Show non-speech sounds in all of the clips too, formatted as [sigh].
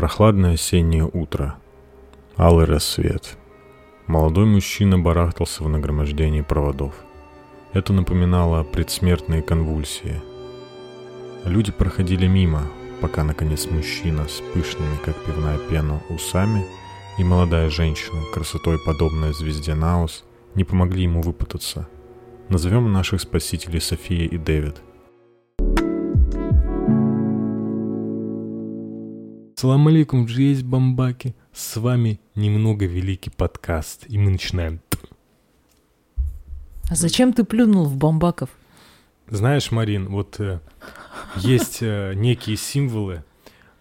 Прохладное осеннее утро. Алый рассвет. Молодой мужчина барахтался в нагромождении проводов. Это напоминало предсмертные конвульсии. Люди проходили мимо, пока, наконец, мужчина с пышными, как пивная пена, усами и молодая женщина, красотой подобная звезде Наус, не помогли ему выпутаться. Назовем наших спасителей София и Дэвид – Салам алейкум, есть бамбаки. С вами немного великий подкаст. И мы начинаем. А зачем ты плюнул в бамбаков? Знаешь, Марин, вот э, есть э, некие символы.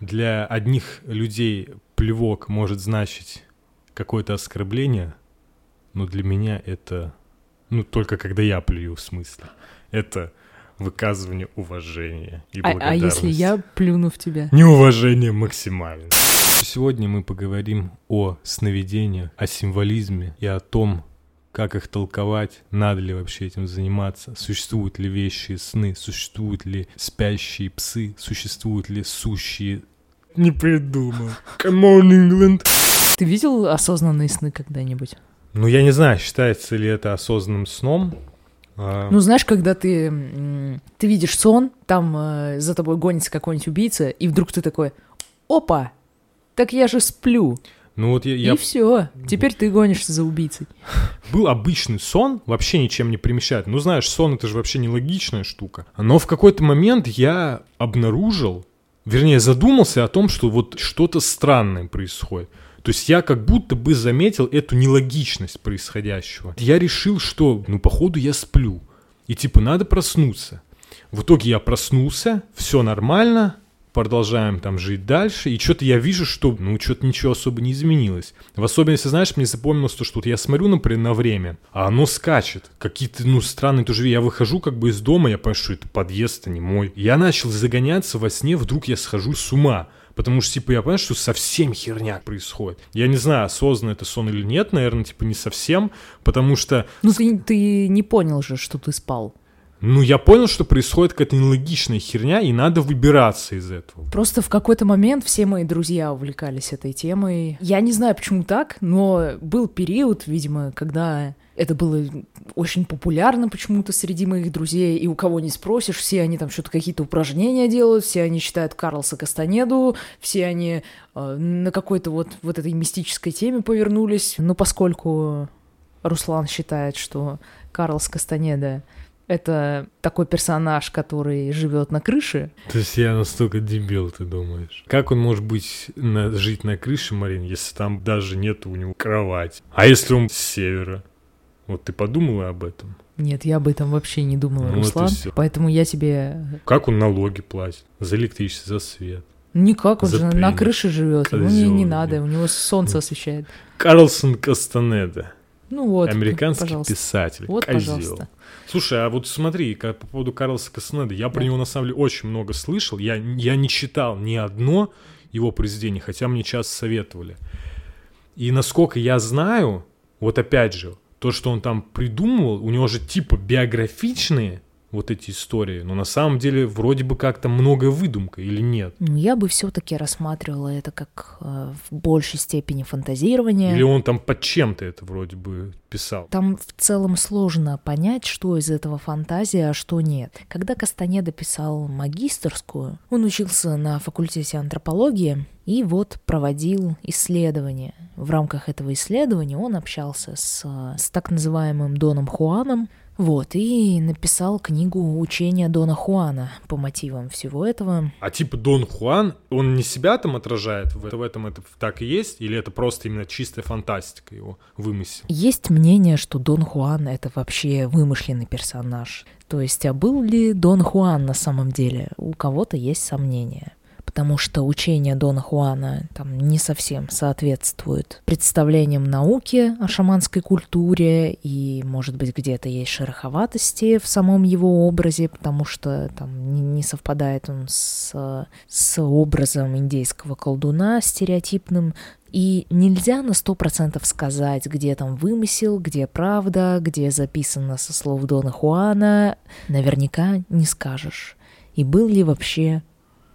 Для одних людей плевок может значить какое-то оскорбление, но для меня это, ну, только когда я плюю, в смысле. Это выказывание уважения и а, а если я плюну в тебя? Неуважение максимально. Сегодня мы поговорим о сновидениях, о символизме и о том, как их толковать, надо ли вообще этим заниматься, существуют ли вещи сны, существуют ли спящие псы, существуют ли сущие... Не придумал. Come on, England. Ты видел осознанные сны когда-нибудь? Ну, я не знаю, считается ли это осознанным сном. А... Ну, знаешь, когда ты, ты видишь сон, там э, за тобой гонится какой-нибудь убийца, и вдруг ты такой, опа, так я же сплю. Ну вот я, я... И все, теперь ты гонишься за убийцей. Был обычный сон, вообще ничем не примещает. Ну знаешь, сон это же вообще нелогичная штука. Но в какой-то момент я обнаружил, вернее задумался о том, что вот что-то странное происходит. То есть я как будто бы заметил эту нелогичность происходящего. Я решил, что, ну, походу, я сплю. И типа надо проснуться. В итоге я проснулся, все нормально, продолжаем там жить дальше, и что-то я вижу, что, ну, что-то ничего особо не изменилось. В особенности, знаешь, мне запомнилось то, что вот я смотрю, например, на время, а оно скачет. Какие-то, ну, странные тоже... Я выхожу как бы из дома, я понимаю, что это подъезд, а не мой. Я начал загоняться во сне, вдруг я схожу с ума. Потому что, типа, я понимаю, что совсем херня происходит. Я не знаю, осознанно это сон или нет, наверное, типа, не совсем, потому что... Ну, ты, ты не понял же, что ты спал. Ну, я понял, что происходит какая-то нелогичная херня, и надо выбираться из этого. Просто в какой-то момент все мои друзья увлекались этой темой. Я не знаю, почему так, но был период, видимо, когда это было очень популярно почему-то среди моих друзей, и у кого не спросишь, все они там что-то какие-то упражнения делают, все они читают Карлса Кастанеду, все они э, на какой-то вот, вот этой мистической теме повернулись. Но поскольку Руслан считает, что Карлс Кастанеда это такой персонаж, который живет на крыше. То есть я настолько дебил, ты думаешь? Как он может быть на, жить на крыше, Марин, если там даже нет у него кровати? А если он с севера? Вот ты подумала об этом? Нет, я об этом вообще не думала, ну, Руслан. Поэтому я тебе... Как он налоги платит? За электричество, за свет? Никак, он за же на крыше живет. Ему не, не надо, у него солнце освещает. Карлсон Кастанеда. Ну вот, Американский пожалуйста. писатель. Вот, Козел. пожалуйста. Слушай, а вот смотри, по поводу Карлса Кастанеда, я про да. него на самом деле очень много слышал. Я, я не читал ни одно его произведение, хотя мне часто советовали. И насколько я знаю, вот опять же, то, что он там придумывал, у него же типа биографичные вот эти истории, но на самом деле вроде бы как-то много выдумка или нет? Ну, я бы все-таки рассматривала это как э, в большей степени фантазирование. Или он там под чем-то это вроде бы писал? Там в целом сложно понять, что из этого фантазия, а что нет. Когда Кастанеда писал магистрскую, он учился на факультете антропологии, и вот проводил исследования. В рамках этого исследования он общался с, с так называемым Доном Хуаном, вот, и написал книгу «Учение Дона Хуана» по мотивам всего этого. А типа Дон Хуан, он не себя там отражает? В, в этом это так и есть? Или это просто именно чистая фантастика его вымысел? Есть мнение, что Дон Хуан — это вообще вымышленный персонаж. То есть, а был ли Дон Хуан на самом деле? У кого-то есть сомнения потому что учение Дона Хуана там не совсем соответствует представлениям науки о шаманской культуре, и, может быть, где-то есть шероховатости в самом его образе, потому что там не, не совпадает он с, с образом индейского колдуна стереотипным, и нельзя на сто процентов сказать, где там вымысел, где правда, где записано со слов Дона Хуана. Наверняка не скажешь. И был ли вообще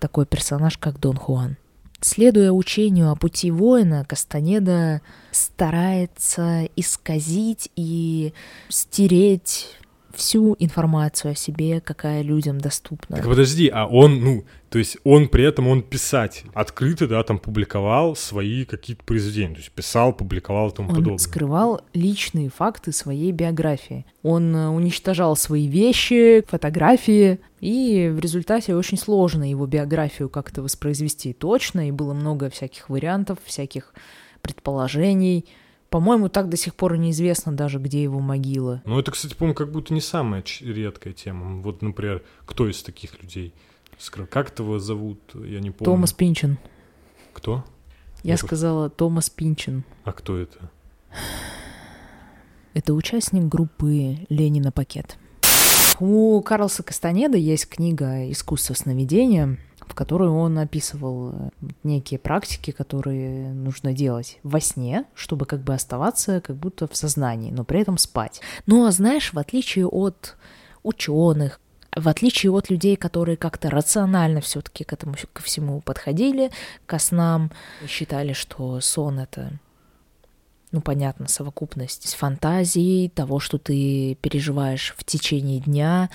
такой персонаж, как Дон Хуан. Следуя учению о пути воина, Кастанеда старается исказить и стереть всю информацию о себе, какая людям доступна. Так подожди, а он, ну, то есть он при этом, он писатель. Открыто, да, там публиковал свои какие-то произведения. То есть писал, публиковал и тому Он подобное. скрывал личные факты своей биографии. Он э, уничтожал свои вещи, фотографии, и в результате очень сложно его биографию как-то воспроизвести точно, и было много всяких вариантов, всяких предположений. По-моему, так до сих пор и неизвестно даже, где его могила. Ну, это, кстати, по-моему, как будто не самая редкая тема. Вот, например, кто из таких людей? Как его зовут? Я не помню. Томас Пинчен. Кто? Я Я сказала Томас Пинчен. А кто это? Это участник группы «Ленина пакет». У Карлса Кастанеда есть книга «Искусство сновидения», в которой он описывал э, некие практики, которые нужно делать во сне, чтобы как бы оставаться как будто в сознании, но при этом спать. Ну а знаешь, в отличие от ученых, в отличие от людей, которые как-то рационально все-таки к этому ко всему подходили, ко снам, считали, что сон это ну, понятно, совокупность с фантазией, того, что ты переживаешь в течение дня.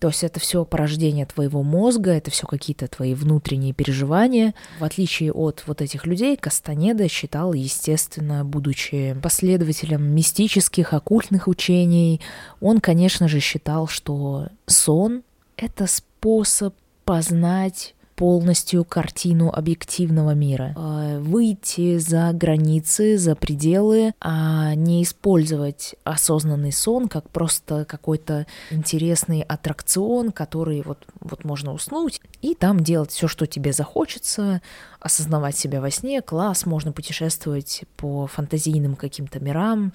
То есть это все порождение твоего мозга, это все какие-то твои внутренние переживания. В отличие от вот этих людей, Кастанеда считал, естественно, будучи последователем мистических, оккультных учений, он, конечно же, считал, что сон — это способ познать полностью картину объективного мира. Э, Выйти за границы, за пределы, а не использовать осознанный сон как просто какой-то интересный аттракцион, который вот, вот можно уснуть и там делать все, что тебе захочется, осознавать себя во сне, класс, можно путешествовать по фантазийным каким-то мирам,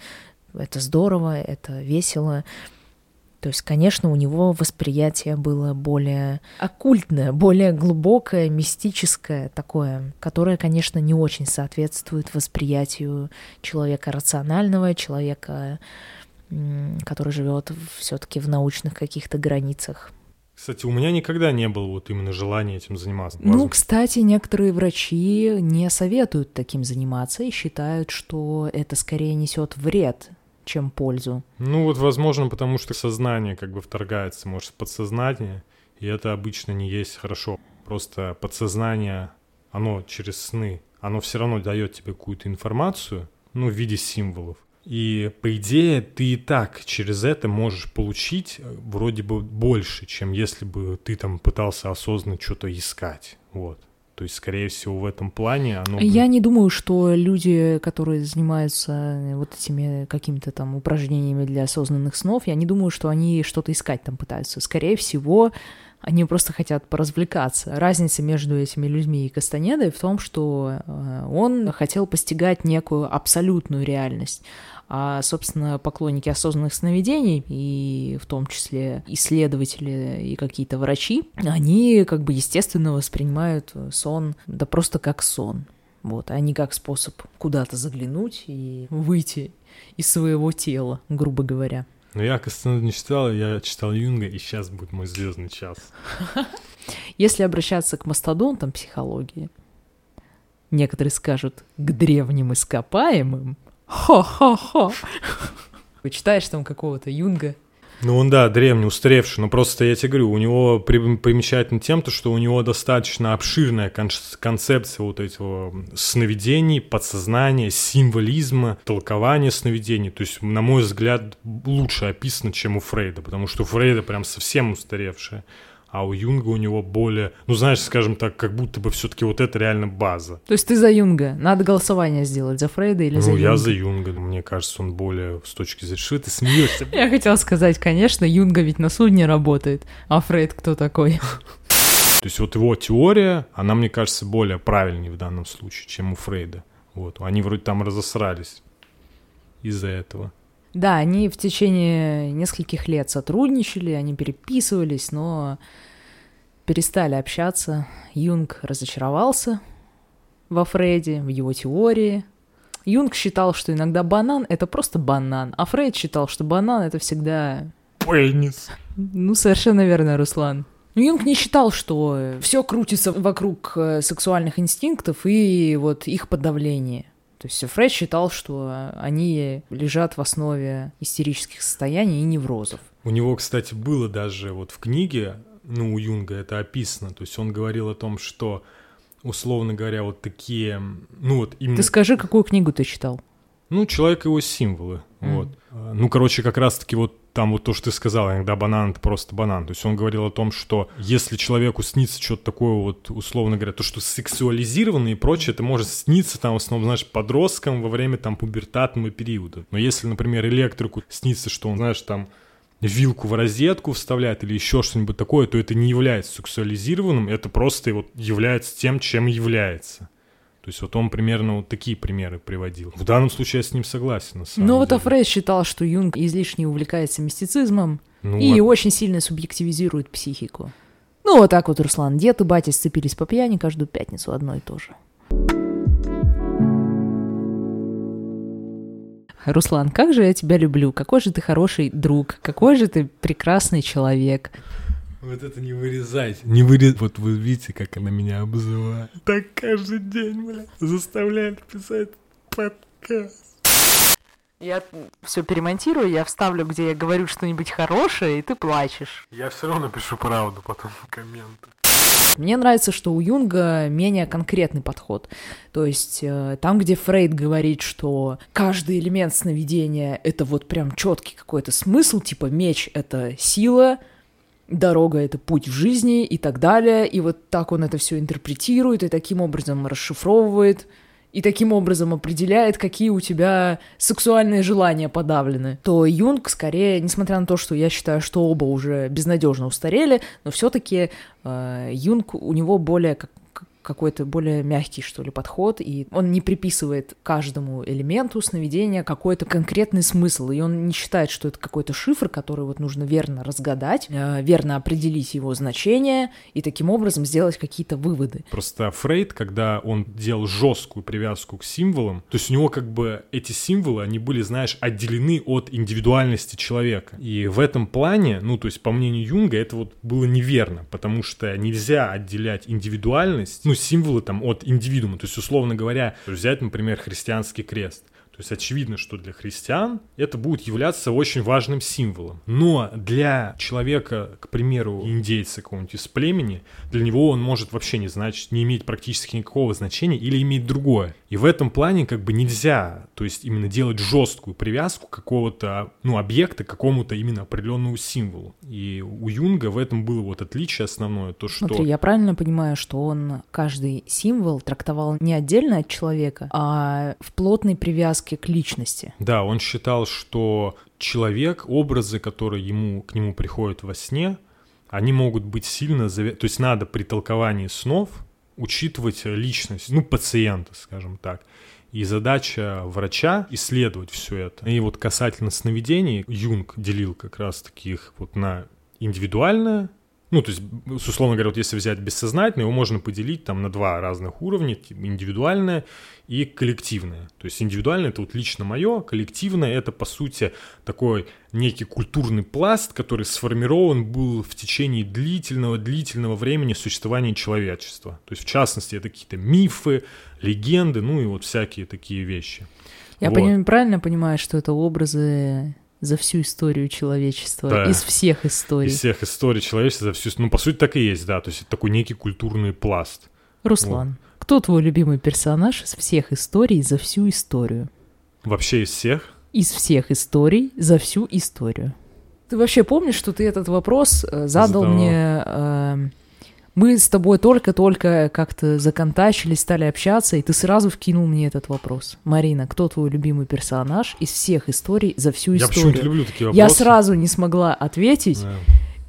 это здорово, это весело. То есть, конечно, у него восприятие было более оккультное, более глубокое, мистическое такое, которое, конечно, не очень соответствует восприятию человека рационального, человека, который живет все-таки в научных каких-то границах. Кстати, у меня никогда не было вот именно желания этим заниматься. Ну, Возможно, кстати, некоторые врачи не советуют таким заниматься и считают, что это скорее несет вред, чем пользу. Ну вот, возможно, потому что сознание как бы вторгается, может, подсознание, и это обычно не есть хорошо. Просто подсознание, оно через сны, оно все равно дает тебе какую-то информацию, ну, в виде символов. И, по идее, ты и так через это можешь получить э, вроде бы больше, чем если бы ты там пытался осознанно что-то искать. Вот. То есть, скорее всего, в этом плане оно... Я не думаю, что люди, которые занимаются вот этими какими-то там упражнениями для осознанных снов, я не думаю, что они что-то искать там пытаются. Скорее всего, они просто хотят поразвлекаться. Разница между этими людьми и Кастанедой в том, что э, он хотел постигать некую абсолютную реальность. А, собственно, поклонники осознанных сновидений, и в том числе исследователи и какие-то врачи, они как бы естественно воспринимают сон да просто как сон. Вот, а не как способ куда-то заглянуть и выйти из своего тела, грубо говоря. Но я Кастанеду не читал, я читал Юнга, и сейчас будет мой звездный час. [laughs] Если обращаться к мастодонтам психологии, некоторые скажут к древним ископаемым, хо-хо-хо. Вы читаешь там какого-то Юнга, Ну он, да, древний, устаревший, но просто я тебе говорю, у него при- примечательно тем, то, что у него достаточно обширная кон- концепция вот этого сновидений, подсознания, символизма, толкования сновидений. То есть, на мой взгляд, лучше описано, чем у Фрейда, потому что у Фрейда прям совсем устаревшая. А у Юнга у него более, ну знаешь, скажем так, как будто бы все-таки вот это реально база. То есть ты за Юнга. Надо голосование сделать за Фрейда или за ну, я Юнга? за Юнга, мне кажется, он более с точки зрения... Что ты смеешься? Я хотела сказать, конечно, Юнга ведь на судне работает, а Фрейд кто такой? То есть вот его теория, она, мне кажется, более правильнее в данном случае, чем у Фрейда. Вот, они вроде там разосрались из-за этого. Да, они в течение нескольких лет сотрудничали, они переписывались, но перестали общаться. Юнг разочаровался во Фрейде, в его теории. Юнг считал, что иногда банан — это просто банан, а Фрейд считал, что банан — это всегда... Пенис. Ну, совершенно верно, Руслан. Ну, Юнг не считал, что все крутится вокруг э, сексуальных инстинктов и вот их подавления. То есть Фред считал, что они лежат в основе истерических состояний и неврозов. У него, кстати, было даже вот в книге, ну, у Юнга это описано, то есть он говорил о том, что, условно говоря, вот такие, ну, вот именно... Ты скажи, какую книгу ты читал? Ну, человек и его символы, mm. вот. Ну, короче, как раз-таки вот там вот то, что ты сказал, иногда банан — это просто банан. То есть он говорил о том, что если человеку снится что-то такое вот, условно говоря, то, что сексуализировано и прочее, это может сниться там, в основном, знаешь, подросткам во время там пубертатного периода. Но если, например, электрику снится, что он, знаешь, там вилку в розетку вставляет или еще что-нибудь такое, то это не является сексуализированным, это просто вот является тем, чем является. То есть вот он примерно вот такие примеры приводил. В данном случае я с ним согласен. На самом Но деле. вот Афрейс считал, что Юнг излишне увлекается мистицизмом ну, и вот... очень сильно субъективизирует психику. Ну вот так вот, Руслан, дед и батя сцепились по пьяни каждую пятницу одно и то же. Руслан, как же я тебя люблю, какой же ты хороший друг, какой же ты прекрасный человек. Вот это не вырезать. Не вырезать. Вот вы видите, как она меня обзывает. Так каждый день, бля, заставляет писать подкаст. Я все перемонтирую, я вставлю, где я говорю что-нибудь хорошее, и ты плачешь. Я все равно пишу правду потом в комменты. Мне нравится, что у Юнга менее конкретный подход. То есть э, там, где Фрейд говорит, что каждый элемент сновидения — это вот прям четкий какой-то смысл, типа меч — это сила, дорога — это путь в жизни и так далее. И вот так он это все интерпретирует и таким образом расшифровывает и таким образом определяет, какие у тебя сексуальные желания подавлены, то Юнг скорее, несмотря на то, что я считаю, что оба уже безнадежно устарели, но все-таки э, Юнг у него более как какой-то более мягкий, что ли, подход, и он не приписывает каждому элементу сновидения какой-то конкретный смысл, и он не считает, что это какой-то шифр, который вот нужно верно разгадать, э, верно определить его значение и таким образом сделать какие-то выводы. Просто Фрейд, когда он делал жесткую привязку к символам, то есть у него как бы эти символы, они были, знаешь, отделены от индивидуальности человека. И в этом плане, ну, то есть по мнению Юнга, это вот было неверно, потому что нельзя отделять индивидуальность, ну, символы там от индивидуума. То есть, условно говоря, взять, например, христианский крест. То есть очевидно, что для христиан это будет являться очень важным символом. Но для человека, к примеру, индейца какого-нибудь из племени, для него он может вообще не значить, не иметь практически никакого значения или иметь другое. И в этом плане как бы нельзя, то есть именно делать жесткую привязку какого-то, ну, объекта к какому-то именно определенному символу. И у Юнга в этом было вот отличие основное, то что... Смотри, я правильно понимаю, что он каждый символ трактовал не отдельно от человека, а в плотной привязке привязки к личности. Да, он считал, что человек, образы, которые ему, к нему приходят во сне, они могут быть сильно... Зави... То есть надо при толковании снов учитывать личность, ну, пациента, скажем так. И задача врача исследовать все это. И вот касательно сновидений, Юнг делил как раз таких вот на индивидуальное ну, то есть, условно говоря, вот если взять бессознательное, его можно поделить там на два разных уровня, индивидуальное и коллективное. То есть индивидуальное — это вот лично мое, коллективное — это, по сути, такой некий культурный пласт, который сформирован был в течение длительного-длительного времени существования человечества. То есть, в частности, это какие-то мифы, легенды, ну и вот всякие такие вещи. Я вот. понимаю, правильно понимаю, что это образы за всю историю человечества, да. из всех историй. Из всех историй человечества за всю... Ну, по сути, так и есть, да, то есть это такой некий культурный пласт. Руслан, вот. кто твой любимый персонаж из всех историй за всю историю? Вообще из всех? Из всех историй за всю историю. Ты вообще помнишь, что ты этот вопрос э, задал Задавал. мне... Э, мы с тобой только-только как-то законтачили, стали общаться, и ты сразу вкинул мне этот вопрос. Марина, кто твой любимый персонаж из всех историй за всю я историю? Я почему-то люблю такие вопросы. Я сразу не смогла ответить. Да.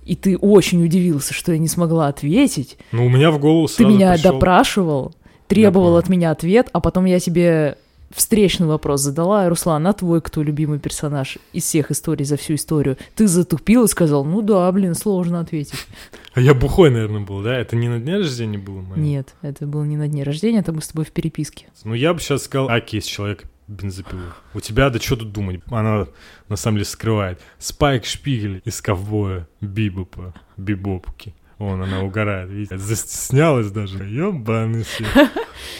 И ты очень удивился, что я не смогла ответить. Ну, у меня в голову сразу Ты меня пришел... допрашивал, требовал от меня ответ, а потом я тебе встречный вопрос задала, Руслан, а твой кто любимый персонаж из всех историй за всю историю? Ты затупил и сказал, ну да, блин, сложно ответить. А я бухой, наверное, был, да? Это не на дне рождения было мое? Нет, это было не на дне рождения, это мы с тобой в переписке. Ну, я бы сейчас сказал, Аки из человека бензопилу. У тебя, да что тут думать, она на самом деле скрывает. Спайк Шпигель из ковбоя Бибопа, Бибопки. Вон она угорает, видите, застеснялась даже. Ёбаный свет. [laughs]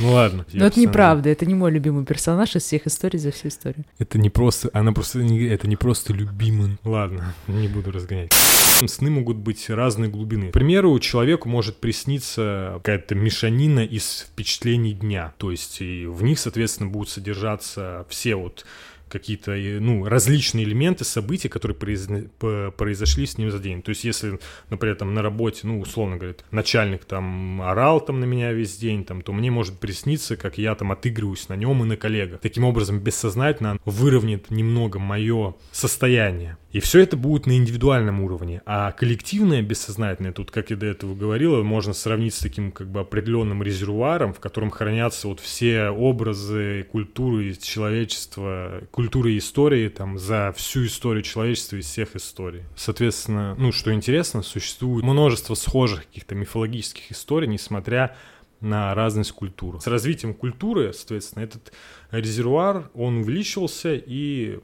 Ну ладно. Но это неправда, это не мой любимый персонаж из всех историй за всю историю. Это не просто, она просто, это не просто любимый. Ладно, не буду разгонять. Сны могут быть разной глубины. К примеру, человеку может присниться какая-то мешанина из впечатлений дня. То есть и в них, соответственно, будут содержаться все вот какие-то ну, различные элементы, события, которые произошли с ним за день. То есть, если, например, там на работе, ну, условно говоря, начальник там орал там на меня весь день, там, то мне может присниться, как я там отыгрываюсь на нем и на коллегах. Таким образом, бессознательно выровняет немного мое состояние. И все это будет на индивидуальном уровне. А коллективное бессознательное, тут, как я до этого говорил, можно сравнить с таким как бы определенным резервуаром, в котором хранятся вот все образы культуры человечества, культуры и истории там за всю историю человечества из всех историй. Соответственно, ну, что интересно, существует множество схожих каких-то мифологических историй, несмотря на разность культуры. С развитием культуры, соответственно, этот резервуар, он увеличивался и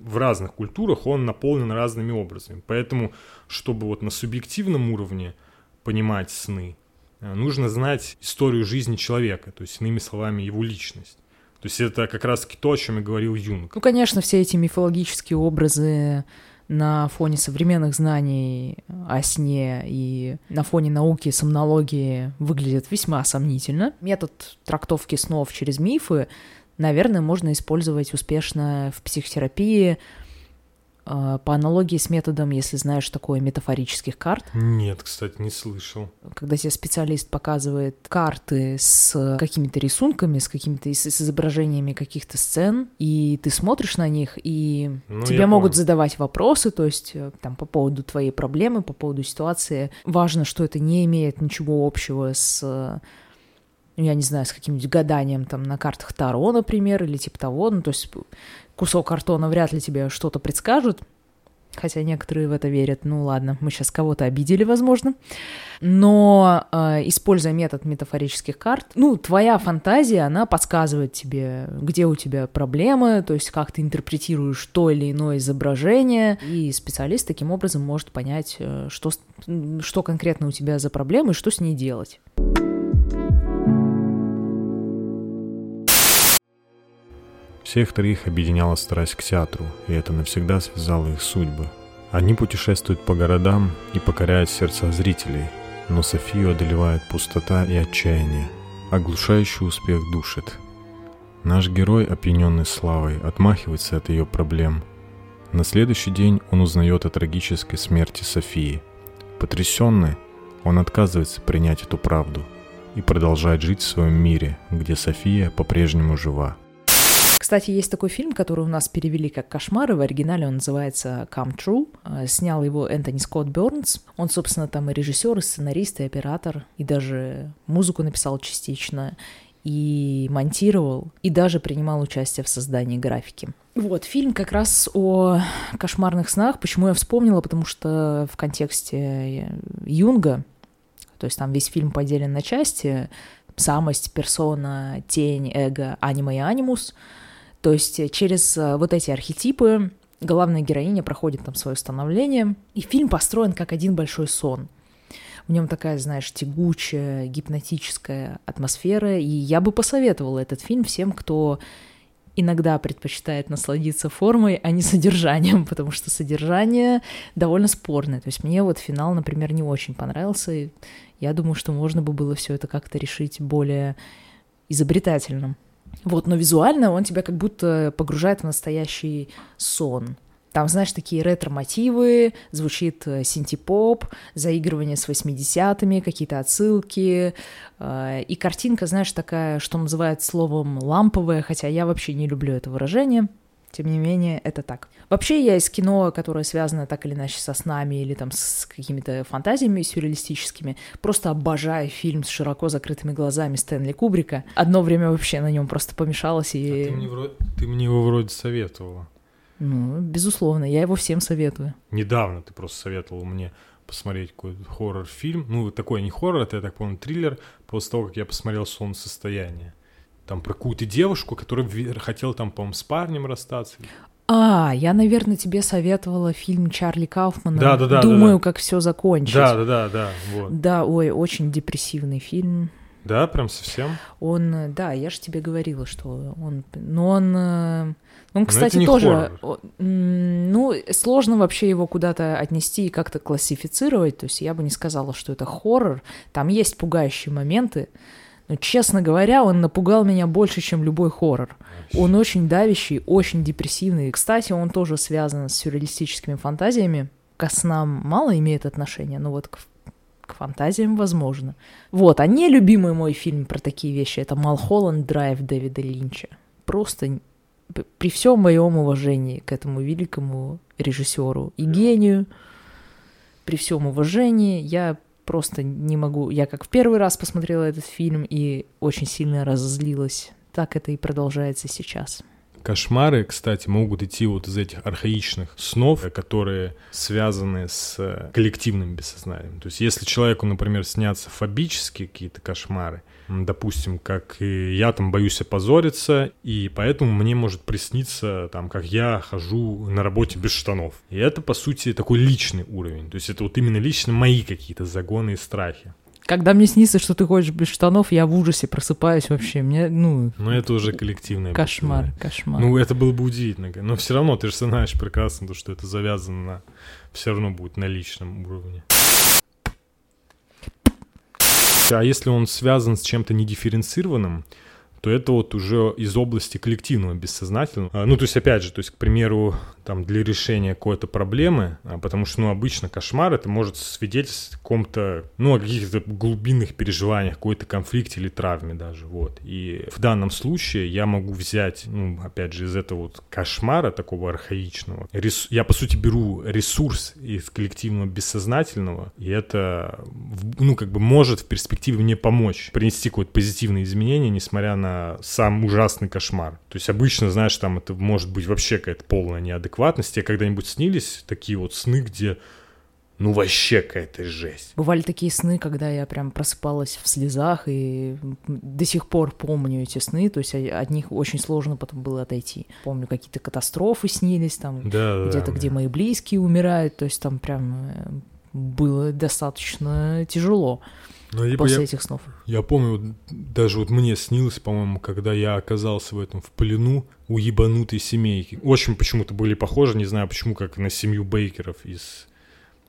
в разных культурах он наполнен разными образами. Поэтому, чтобы вот на субъективном уровне понимать сны, э, нужно знать историю жизни человека, то есть, иными словами, его личность. То есть это как раз то, о чем и говорил Юнг. Ну, конечно, все эти мифологические образы на фоне современных знаний о сне и на фоне науки сомнологии выглядят весьма сомнительно. Метод трактовки снов через мифы наверное, можно использовать успешно в психотерапии по аналогии с методом, если знаешь такое, метафорических карт. Нет, кстати, не слышал. Когда тебе специалист показывает карты с какими-то рисунками, с какими-то с изображениями каких-то сцен, и ты смотришь на них, и ну, тебе могут понял. задавать вопросы, то есть э, там по поводу твоей проблемы, по поводу ситуации. Важно, что это не имеет ничего общего с ну, я не знаю, с каким-нибудь гаданием там на картах Таро, например, или типа того, ну, то есть кусок картона вряд ли тебе что-то предскажут, хотя некоторые в это верят. Ну ладно, мы сейчас кого-то обидели, возможно. Но э, используя метод метафорических карт, ну, твоя фантазия, она подсказывает тебе, где у тебя проблемы, то есть как ты интерпретируешь то или иное изображение, и специалист таким образом может понять, э, что, что конкретно у тебя за проблемы и что с ней делать. Всех троих объединяла страсть к театру, и это навсегда связало их судьбы. Они путешествуют по городам и покоряют сердца зрителей, но Софию одолевает пустота и отчаяние. Оглушающий успех душит. Наш герой, опьяненный славой, отмахивается от ее проблем. На следующий день он узнает о трагической смерти Софии. Потрясенный, он отказывается принять эту правду и продолжает жить в своем мире, где София по-прежнему жива. Кстати, есть такой фильм, который у нас перевели как «Кошмары», в оригинале он называется «Come True». Э, снял его Энтони Скотт Бернс. Он, собственно, там и режиссер, и сценарист, и оператор, и даже музыку написал частично, и монтировал, и даже принимал участие в создании графики. Вот, фильм как раз о кошмарных снах. Почему я вспомнила? Потому что в контексте Юнга, то есть там весь фильм поделен на части, самость, персона, тень, эго, анима и анимус — то есть э, через э, вот эти архетипы главная героиня проходит там свое становление, и фильм построен как один большой сон. В нем такая, знаешь, тягучая, гипнотическая атмосфера, и я бы посоветовала этот фильм всем, кто иногда предпочитает насладиться формой, а не [laughs] содержанием, потому что содержание довольно спорное. То есть мне вот финал, например, не очень понравился, и я думаю, что можно бы было все это как-то решить более изобретательным. Вот, но визуально он тебя как будто погружает в настоящий сон. Там, знаешь, такие ретро-мотивы, звучит э, синтепоп, заигрывание с 80-ми, какие-то отсылки. Э, и картинка, знаешь, такая, что называют словом ламповая, хотя я вообще не люблю это выражение. Тем не менее, это так. Вообще, я из кино, которое связано так или иначе со снами или там с какими-то фантазиями сюрреалистическими, просто обожаю фильм с широко закрытыми глазами Стэнли Кубрика. Одно время вообще на нем просто помешалась и... А ты, мне вроде, ты мне его вроде советовала. Ну, безусловно, я его всем советую. Недавно ты просто советовал мне посмотреть какой-то хоррор-фильм. Ну, такой не хоррор, это, я так понял, триллер, после того, как я посмотрел «Солнцестояние» там про какую-то девушку, которая хотела там, по-моему, с парнем расстаться. А, я, наверное, тебе советовала фильм Чарли Кауфмана. Да, да, да, Думаю, да, да. как все закончить. Да, да, да, да, вот. Да, ой, очень депрессивный фильм. Да, прям совсем. Он, да, я же тебе говорила, что он, но он, э, он, это кстати, не тоже, хоррор. ну, сложно вообще его куда-то отнести и как-то классифицировать, то есть я бы не сказала, что это хоррор, там есть пугающие моменты, но, честно говоря, он напугал меня больше, чем любой хоррор. Он очень давящий, очень депрессивный. И, кстати, он тоже связан с сюрреалистическими фантазиями. Ко снам мало имеет отношения, но вот к, к фантазиям возможно. Вот, а не любимый мой фильм про такие вещи — это «Малхолланд Драйв» Дэвида Линча. Просто при всем моем уважении к этому великому режиссеру и гению, при всем уважении, я просто не могу... Я как в первый раз посмотрела этот фильм и очень сильно разозлилась. Так это и продолжается сейчас. Кошмары, кстати, могут идти вот из этих архаичных снов, которые связаны с э, коллективным бессознанием. То есть если человеку, например, снятся фобические какие-то кошмары, допустим, как и я там боюсь опозориться, и поэтому мне может присниться, там, как я хожу на работе без штанов. И это, по сути, такой личный уровень. То есть это вот именно лично мои какие-то загоны и страхи. Когда мне снится, что ты ходишь без штанов, я в ужасе просыпаюсь вообще. Мне, ну, Но это уже коллективное кошмар, бессознание. кошмар. Ну, это было бы удивительно. Но все равно ты же знаешь прекрасно, то, что это завязано на... Все равно будет на личном уровне. А если он связан с чем-то недифференцированным, то это вот уже из области коллективного бессознательного. А, Ну, то есть, опять же, то есть, к примеру, там, для решения какой-то проблемы, а, потому что, ну, обычно кошмар это может свидетельствовать о каком-то, ну, о каких-то глубинных переживаниях, какой-то конфликте или травме даже, вот. И в данном случае я могу взять, ну, опять же, из этого вот кошмара такого архаичного, рес- я, по сути, беру ресурс из коллективного бессознательного, и это, ну, как бы может в перспективе мне помочь принести какое-то позитивное изменение, несмотря на сам ужасный кошмар. То есть обычно, знаешь, там это может быть вообще какая-то полная неадекватность. Тебе когда-нибудь снились такие вот сны, где ну вообще какая-то жесть. Бывали такие сны, когда я прям просыпалась в слезах и до сих пор помню эти сны, то есть от них очень сложно потом было отойти. Помню, какие-то катастрофы снились там, Да, где-то, где мои близкие умирают, то есть там прям э, было достаточно тяжело Но либо после я, этих снов. я помню, даже вот мне снилось, по-моему, когда я оказался в этом в плену у ебанутой семейки. Очень почему-то были похожи, не знаю почему, как на семью Бейкеров из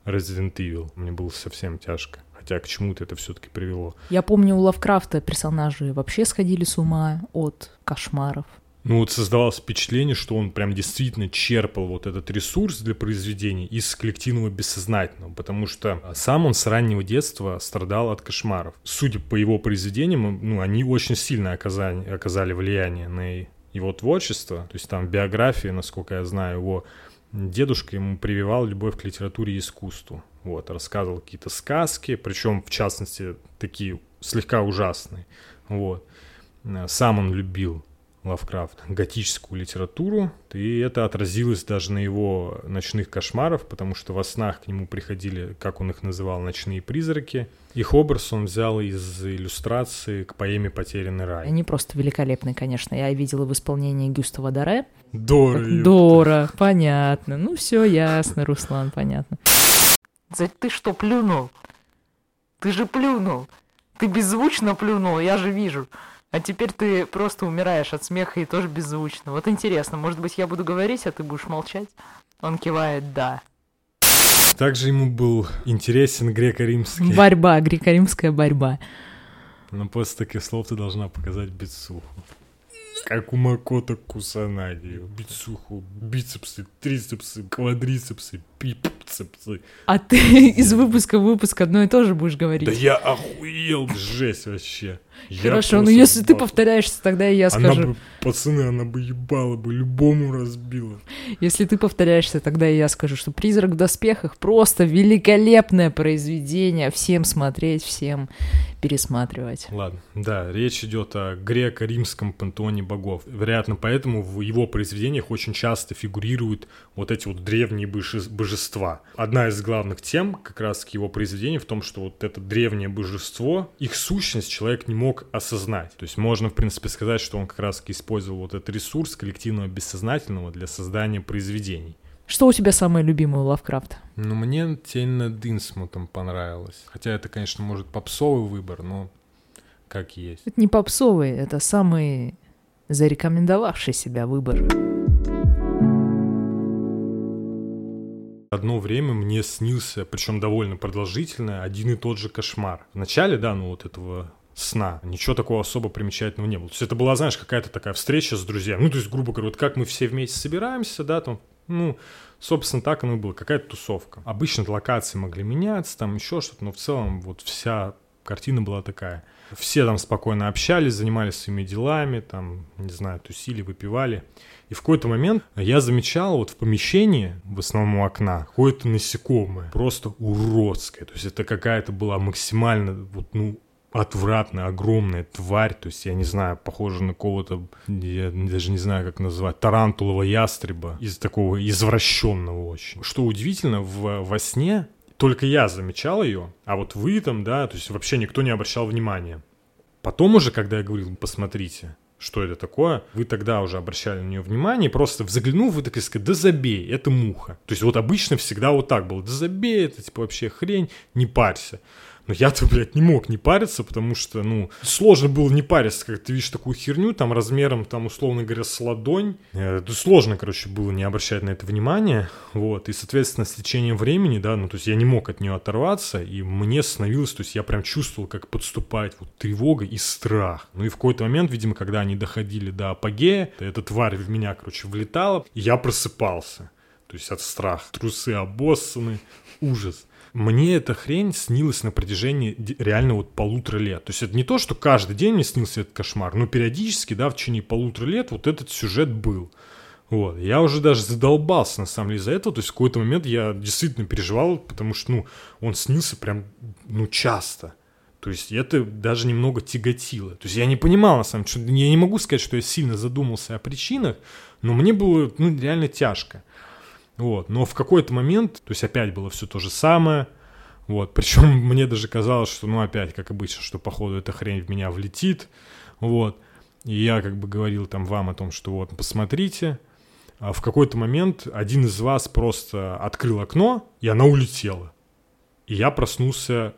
Resident Evil. Мне было совсем тяжко. Хотя к чему-то это все-таки привело. Я помню, у Лавкрафта персонажи вообще сходили с ума от кошмаров. Ну вот создавалось впечатление, что он прям действительно черпал вот этот ресурс для произведений из коллективного бессознательного, потому что сам он с раннего детства страдал от кошмаров. Судя по его произведениям, ну, они очень сильно оказали, оказали влияние на его творчество. То есть там в биографии, насколько я знаю, его дедушка ему прививал любовь к литературе и искусству. Вот, рассказывал какие-то сказки, причем, в частности, такие слегка ужасные. Вот. Э, Сам он любил Лавкрафт, готическую литературу, и это отразилось даже на его ночных кошмарах, потому что во снах к нему приходили, как он их называл, ночные призраки. Их образ он взял из иллюстрации к поэме «Потерянный рай». Они просто великолепные, конечно. Я видела в исполнении Гюстава Доре. Дора, Так. Дора, понятно. Ну все ясно, Руслан, понятно. Ты что, плюнул? Ты же плюнул. Ты беззвучно плюнул, я же вижу. А теперь ты просто умираешь от смеха и тоже беззвучно. Вот интересно, может быть, я буду говорить, а ты будешь молчать? Он кивает «да». Также ему был интересен греко-римский. Борьба, греко-римская борьба. Но после таких слов ты должна показать бицуху. Как у Макота Кусанаги. Бицуху, бицепсы, трицепсы, квадрицепсы. А ты из выпуска в выпуск одно и то же будешь говорить. Да я охуел, жесть вообще. Хорошо, ну если ты повторяешься, тогда и я скажу. пацаны, она бы ебала бы, любому разбила. Если ты повторяешься, тогда и я скажу, что «Призрак в доспехах» просто великолепное произведение. Всем смотреть, всем пересматривать. Ладно, да, речь идет о греко-римском пантеоне богов. Вероятно, поэтому в его произведениях очень часто фигурируют вот эти вот древние боже- божества. Одна из главных тем как раз его произведения в том, что вот это древнее божество, их сущность человек не мог осознать. То есть можно, в принципе, сказать, что он как раз использовал вот этот ресурс коллективного бессознательного для создания произведений. Что у тебя самое любимое у Лавкрафта? Ну, мне «Тень над Инсмутом» понравилось. Хотя это, конечно, может попсовый выбор, но как есть. Это не попсовый, это самый зарекомендовавший себя выбор. Одно время мне снился, причем довольно продолжительно, один и тот же кошмар. В начале, да, ну вот этого сна. Ничего такого особо примечательного не было. То есть это была, знаешь, какая-то такая встреча с друзьями. Ну, то есть, грубо говоря, вот как мы все вместе собираемся, да, там, ну, собственно, так оно и было, какая-то тусовка. Обычно локации могли меняться, там еще что-то, но в целом вот вся картина была такая. Все там спокойно общались, занимались своими делами, там, не знаю, тусили, выпивали. И в какой-то момент я замечал вот в помещении, в основном у окна, какое-то насекомое, просто уродское. То есть это какая-то была максимально, вот, ну, отвратная, огромная тварь, то есть, я не знаю, похоже на кого-то, я даже не знаю, как назвать, тарантулового ястреба, из такого извращенного очень. Что удивительно, в, во сне только я замечал ее, а вот вы там, да, то есть вообще никто не обращал внимания. Потом уже, когда я говорил, посмотрите, что это такое, вы тогда уже обращали на нее внимание, просто заглянув, вы такие сказали, да забей, это муха. То есть вот обычно всегда вот так было, да забей, это типа вообще хрень, не парься. Но я-то, блядь, не мог не париться, потому что, ну, сложно было не париться, когда ты видишь такую херню, там, размером, там, условно говоря, с ладонь. Это сложно, короче, было не обращать на это внимания, вот, и, соответственно, с течением времени, да, ну, то есть я не мог от нее оторваться, и мне становилось, то есть я прям чувствовал, как подступает вот тревога и страх. Ну, и в какой-то момент, видимо, когда они доходили до апогея, эта тварь в меня, короче, влетала, и я просыпался. То есть от страха. Трусы обоссаны, ужас мне эта хрень снилась на протяжении реально вот полутора лет. То есть это не то, что каждый день мне снился этот кошмар, но периодически, да, в течение полутора лет вот этот сюжет был. Вот. Я уже даже задолбался, на самом деле, из-за этого. То есть в какой-то момент я действительно переживал, потому что, ну, он снился прям, ну, часто. То есть это даже немного тяготило. То есть я не понимал, на самом деле, я не могу сказать, что я сильно задумался о причинах, но мне было, ну, реально тяжко. Вот. Но в какой-то момент, то есть опять было все то же самое, вот, [laughs] причем мне даже казалось, что, ну, опять, как обычно, что, походу, эта хрень в меня влетит, вот, и я как бы говорил там вам о том, что вот, посмотрите, а в какой-то момент один из вас просто открыл окно, и она улетела. И я проснулся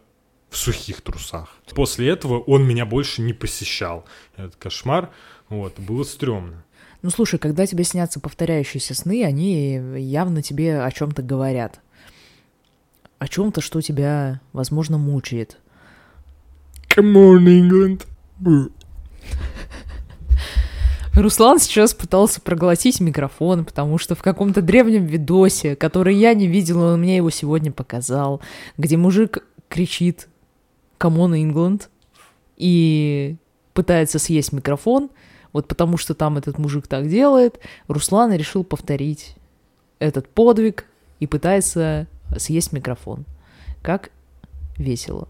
в сухих трусах. После этого он меня больше не посещал. Этот кошмар, вот, было стрёмно. Ну слушай, когда тебе снятся повторяющиеся сны, они явно тебе о чем-то говорят. О чем-то, что тебя, возможно, мучает. Come on, England. Руслан сейчас пытался проглотить микрофон, потому что в каком-то древнем видосе, который я не видел, он мне его сегодня показал, где мужик кричит «Come on, England!» и пытается съесть микрофон — вот потому что там этот мужик так делает, Руслан решил повторить этот подвиг и пытается съесть микрофон. Как весело.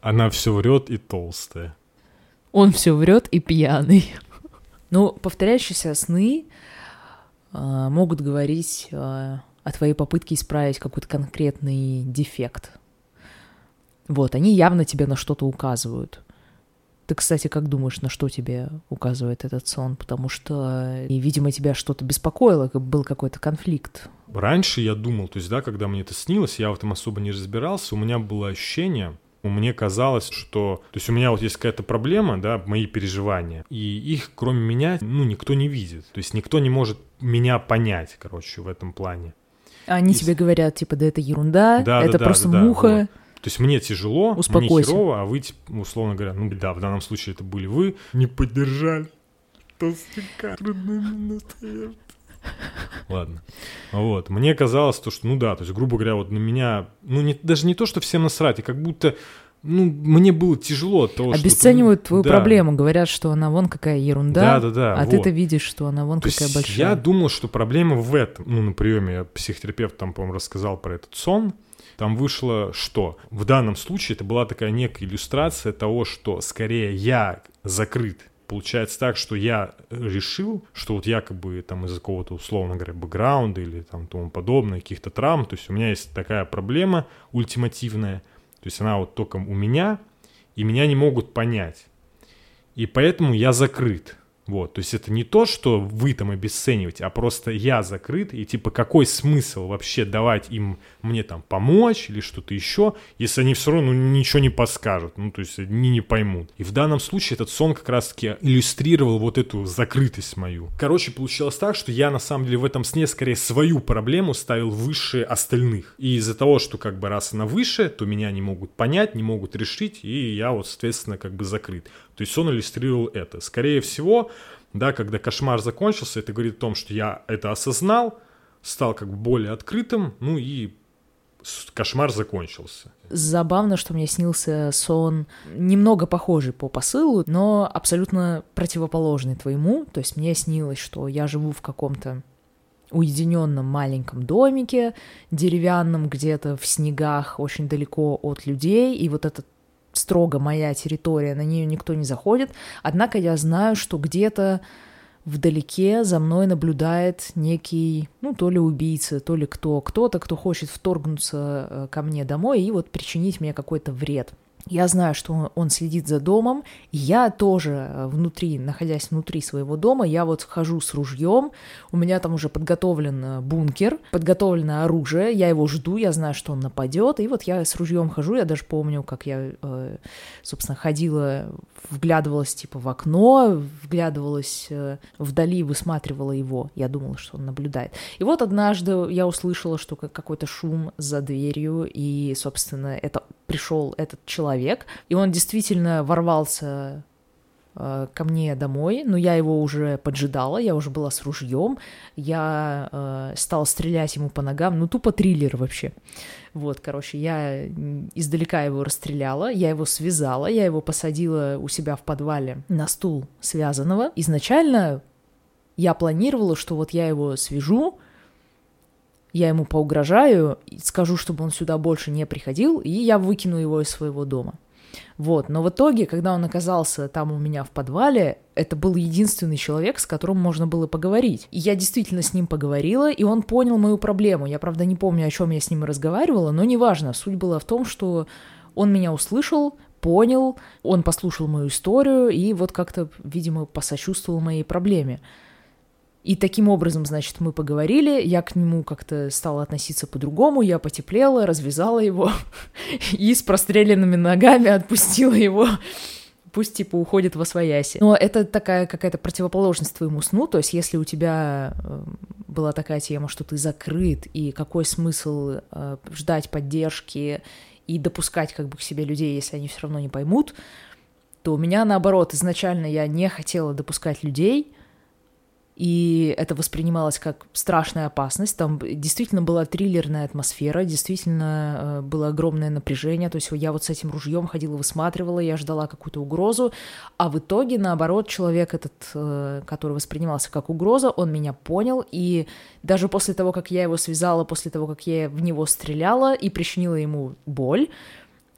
Она все врет и толстая. Он все врет и пьяный. [laughs] Ну, повторяющиеся сны э, могут говорить э, о твоей попытке исправить какой-то конкретный дефект. Вот, они явно тебе на что-то указывают. Ты, кстати, как думаешь, на что тебе указывает этот сон? Потому что, и, видимо, тебя что-то беспокоило, был какой-то конфликт. Раньше я думал, то есть, да, когда мне это снилось, я в этом особо не разбирался, у меня было ощущение, мне казалось, что... То есть у меня вот есть какая-то проблема, да, мои переживания, и их, кроме меня, ну, никто не видит. То есть никто не может меня понять, короче, в этом плане. Они и... тебе говорят, типа, да это ерунда, да, это да, просто да, муха. Да, вот. То есть мне тяжело, Успокойся. мне херово, а вы, условно говоря, ну да, в данном случае это были вы, не поддержали. Толстяка, Ладно. Вот. Мне казалось, то, что, ну да, то есть, грубо говоря, вот на меня, ну, не, даже не то, что всем насрать, и как будто, ну, мне было тяжело от того, Обесценивают что... твою да. проблему, говорят, что она вон какая ерунда, да, да, да, а вот. ты-то видишь, что она вон то какая большая. Я думал, что проблема в этом. Ну, на приеме психотерапевт там, по-моему, рассказал про этот сон, там вышло что? В данном случае это была такая некая иллюстрация того, что скорее я закрыт получается так, что я решил, что вот якобы там из-за какого-то, условно говоря, бэкграунда или там тому подобное, каких-то травм, то есть у меня есть такая проблема ультимативная, то есть она вот только у меня, и меня не могут понять. И поэтому я закрыт. Вот, то есть это не то, что вы там обесцениваете, а просто я закрыт, и типа какой смысл вообще давать им мне там помочь или что-то еще, если они все равно ну, ничего не подскажут, ну то есть они не поймут. И в данном случае этот сон как раз-таки иллюстрировал вот эту закрытость мою. Короче, получилось так, что я на самом деле в этом сне скорее свою проблему ставил выше остальных. И из-за того, что как бы раз она выше, то меня не могут понять, не могут решить, и я вот, соответственно, как бы закрыт. То есть он иллюстрировал это. Скорее всего, да, когда кошмар закончился, это говорит о том, что я это осознал, стал как бы более открытым, ну и кошмар закончился. Забавно, что мне снился сон немного похожий по посылу, но абсолютно противоположный твоему. То есть мне снилось, что я живу в каком-то уединенном маленьком домике, деревянном где-то в снегах, очень далеко от людей, и вот этот строго моя территория, на нее никто не заходит. Однако я знаю, что где-то вдалеке за мной наблюдает некий, ну, то ли убийца, то ли кто, кто-то, кто хочет вторгнуться э, ко мне домой и вот причинить мне какой-то вред. Я знаю, что он следит за домом. Я тоже э, внутри, находясь внутри своего дома, я вот хожу с ружьем. У меня там уже подготовлен э, бункер, подготовлено оружие. Я его жду, я знаю, что он нападет. И вот я с ружьем хожу. Я даже помню, как я, э, собственно, ходила, вглядывалась типа в окно, вглядывалась вдали, высматривала его. Я думала, что он наблюдает. И вот однажды я услышала, что какой-то шум за дверью, и, собственно, это пришел этот человек, и он действительно ворвался э, ко мне домой, но я его уже поджидала, я уже была с ружьем, я э, стала стрелять ему по ногам, ну тупо триллер вообще. Вот, короче, я издалека его расстреляла, я его связала, я его посадила у себя в подвале на стул связанного. Изначально я планировала, что вот я его свяжу, я ему поугрожаю, скажу, чтобы он сюда больше не приходил, и я выкину его из своего дома. Вот, но в итоге, когда он оказался там у меня в подвале, это был единственный человек, с которым можно было поговорить. И я действительно с ним поговорила, и он понял мою проблему. Я, правда, не помню, о чем я с ним разговаривала, но неважно. Суть была в том, что он меня услышал, понял, он послушал мою историю и вот как-то, видимо, посочувствовал моей проблеме. И таким образом, значит, мы поговорили, я к нему как-то стала относиться по-другому, я потеплела, развязала его [laughs] и с простреленными ногами отпустила его пусть типа уходит во свояси. Но это такая какая-то противоположность твоему сну, то есть если у тебя э, была такая тема, что ты закрыт, и какой смысл э, ждать поддержки и допускать как бы к себе людей, если они все равно не поймут, то у меня наоборот, изначально я не хотела допускать людей, и это воспринималось как страшная опасность. Там действительно была триллерная атмосфера, действительно э, было огромное напряжение. То есть я вот с этим ружьем ходила, высматривала, я ждала какую-то угрозу, а в итоге, наоборот, человек этот, э, который воспринимался как угроза, он меня понял, и даже после того, как я его связала, после того, как я в него стреляла и причинила ему боль,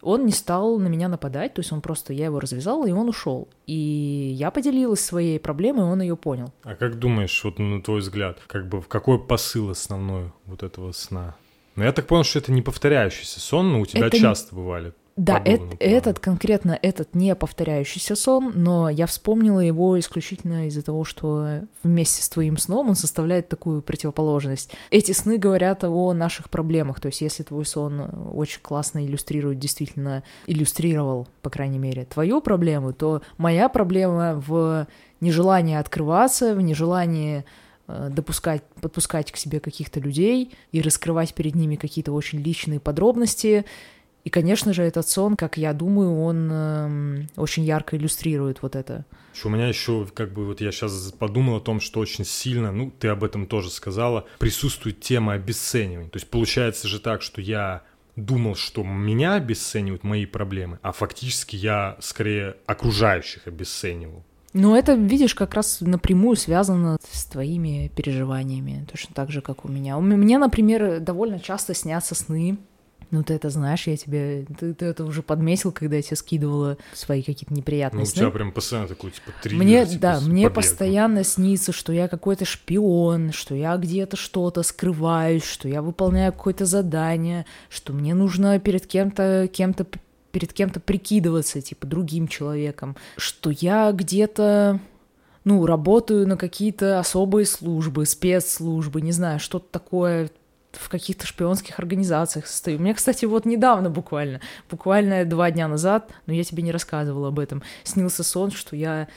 он не стал на меня нападать, то есть он просто, я его развязала, и он ушел. И я поделилась своей проблемой, и он ее понял. А как думаешь, вот на твой взгляд, как бы в какой посыл основной вот этого сна? Ну, я так понял, что это не повторяющийся сон, но у тебя это часто бывали да, это, этот конкретно этот не повторяющийся сон, но я вспомнила его исключительно из-за того, что вместе с твоим сном он составляет такую противоположность. Эти сны говорят о наших проблемах, то есть если твой сон очень классно иллюстрирует, действительно иллюстрировал, по крайней мере, твою проблему, то моя проблема в нежелании открываться, в нежелании э, допускать, подпускать к себе каких-то людей и раскрывать перед ними какие-то очень личные подробности, и, конечно же, этот сон, как я думаю, он э, очень ярко иллюстрирует вот это. У меня еще, как бы, вот я сейчас подумал о том, что очень сильно, ну, ты об этом тоже сказала, присутствует тема обесценивания. То есть получается же так, что я думал, что меня обесценивают мои проблемы, а фактически я скорее окружающих обесценивал. Ну, это, видишь, как раз напрямую связано с твоими переживаниями, точно так же, как у меня. У меня, например, довольно часто снятся сны Ну, ты это знаешь, я тебе... Ты, ты это уже подметил, когда я тебе скидывала свои какие-то неприятные Ну, у сны. тебя прям постоянно такой, типа, триллер, Мне, типа, да, мне побегом. постоянно снится, что я какой-то шпион, что я где-то что-то скрываюсь, что я выполняю какое-то задание, что мне нужно перед кем-то, кем-то, перед кем-то прикидываться, типа, другим человеком, что я где-то, ну, работаю на какие-то особые службы, спецслужбы, не знаю, что-то такое, в каких-то шпионских организациях состою. Мне, кстати, вот недавно буквально, буквально два дня назад, но я тебе не рассказывала об этом, снился сон, что я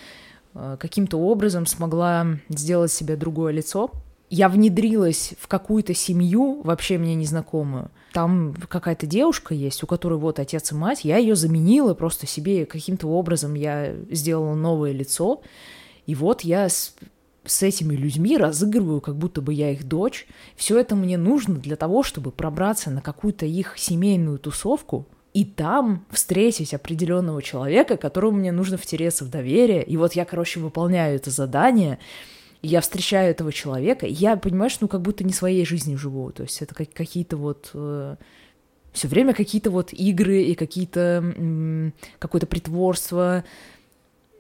э, каким-то образом смогла сделать себе другое лицо. Я внедрилась в какую-то семью, вообще мне незнакомую. Там какая-то девушка есть, у которой вот отец и мать. Я ее заменила просто себе каким-то образом. Я сделала новое лицо. И вот я с, этими людьми разыгрываю, как будто бы я их дочь. Все это мне нужно для того, чтобы пробраться на какую-то их семейную тусовку и там встретить определенного человека, которому мне нужно втереться в доверие. И вот я, короче, выполняю это задание, я встречаю этого человека, и я, понимаешь, ну как будто не своей жизнью живу. То есть это как, какие-то вот... Э, все время какие-то вот игры и какие-то... какое-то притворство.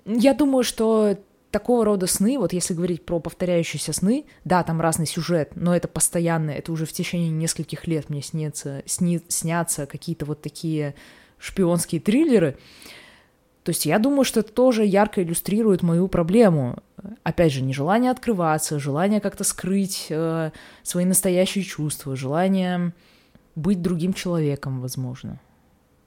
Я думаю, что такого рода сны, вот если говорить про повторяющиеся сны, да, там разный сюжет, но это постоянно, это уже в течение нескольких лет мне снится, сни, снятся какие-то вот такие шпионские триллеры. То есть я думаю, что это тоже ярко иллюстрирует мою проблему. Опять же, нежелание открываться, желание как-то скрыть э, свои настоящие чувства, желание быть другим человеком, возможно.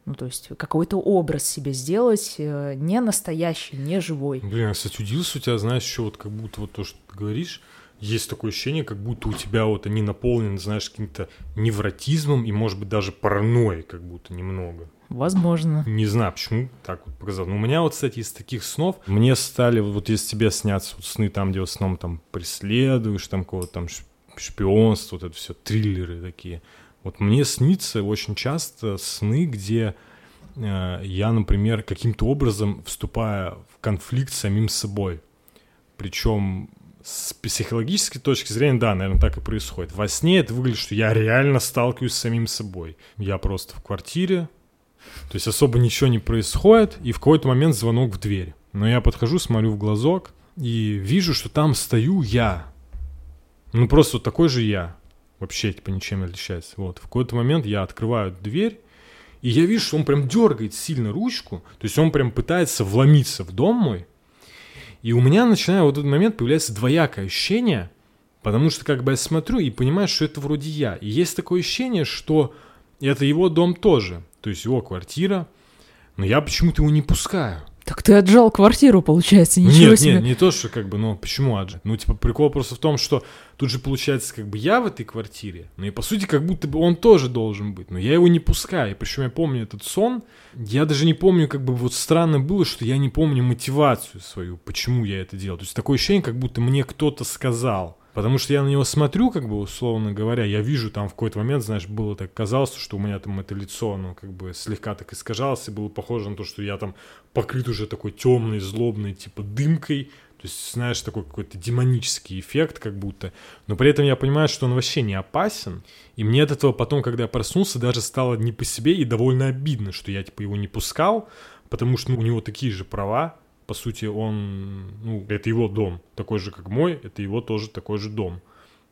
Ну, то есть какой-то образ себе сделать, э, не настоящий, не живой. Блин, я, кстати, удивился у тебя, знаешь, еще вот как будто вот то, что ты говоришь, есть такое ощущение, как будто у тебя вот они наполнены, знаешь, каким-то невротизмом и, может быть, даже паранойей как будто немного. Возможно. Не знаю, почему так вот показал. Но у меня вот, кстати, из таких снов мне стали, вот если тебе снятся вот сны там, где в основном там преследуешь, там кого-то там шпионство, вот это все, триллеры такие. Вот мне снится очень часто сны, где э, я, например, каким-то образом вступаю в конфликт с самим собой. Причем с психологической точки зрения, да, наверное, так и происходит. Во сне это выглядит, что я реально сталкиваюсь с самим собой. Я просто в квартире, то есть особо ничего не происходит, и в какой-то момент звонок в дверь. Но я подхожу, смотрю в глазок и вижу, что там стою я. Ну просто вот такой же я. Вообще типа ничем не отличается. Вот. В какой-то момент я открываю дверь, и я вижу, что он прям дергает сильно ручку. То есть он прям пытается вломиться в дом мой. И у меня начинает вот этот момент появляется двоякое ощущение, потому что как бы я смотрю и понимаю, что это вроде я. И есть такое ощущение, что это его дом тоже, то есть его квартира, но я почему-то его не пускаю. Так ты отжал квартиру, получается, ничего нет, себе. нет, не то, что как бы, ну почему отжать? Ну, типа, прикол просто в том, что тут же получается как бы я в этой квартире, ну и по сути как будто бы он тоже должен быть, но я его не пускаю. Причем я помню этот сон, я даже не помню, как бы вот странно было, что я не помню мотивацию свою, почему я это делал. То есть такое ощущение, как будто мне кто-то сказал. Потому что я на него смотрю, как бы, условно говоря, я вижу там в какой-то момент, знаешь, было так казалось, что у меня там это лицо, оно как бы слегка так искажалось, и было похоже на то, что я там покрыт уже такой темной, злобной, типа, дымкой, то есть, знаешь, такой какой-то демонический эффект как будто. Но при этом я понимаю, что он вообще не опасен. И мне от этого потом, когда я проснулся, даже стало не по себе и довольно обидно, что я, типа, его не пускал, потому что ну, у него такие же права. По сути, он, ну, это его дом. Такой же, как мой, это его тоже такой же дом.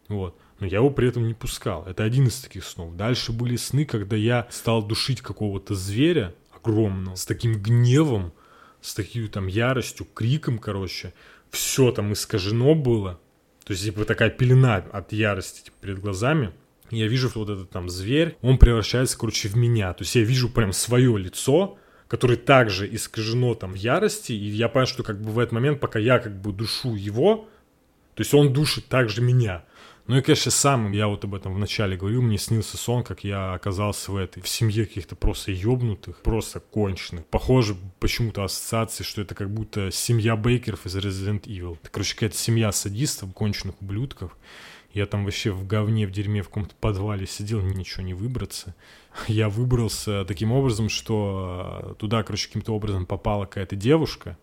Вот. Но я его при этом не пускал. Это один из таких снов. Дальше были сны, когда я стал душить какого-то зверя огромного, с таким гневом, с такой там яростью, криком, короче. Все там искажено было. То есть, типа, такая пелена от ярости типа, перед глазами. И я вижу, вот этот там зверь, он превращается, короче, в меня. То есть я вижу прям свое лицо, которое также искажено там в ярости. И я понимаю, что как бы в этот момент, пока я как бы душу его, то есть он душит также меня. Ну и, конечно, сам, я вот об этом вначале говорил, мне снился сон, как я оказался в этой, в семье каких-то просто ёбнутых, просто конченых. Похоже почему-то ассоциации, что это как будто семья Бейкеров из Resident Evil. Это, короче, какая-то семья садистов, конченых ублюдков. Я там вообще в говне, в дерьме в каком-то подвале сидел, ничего не выбраться. [laughs] Я выбрался таким образом, что туда, короче, каким-то образом попала какая-то девушка,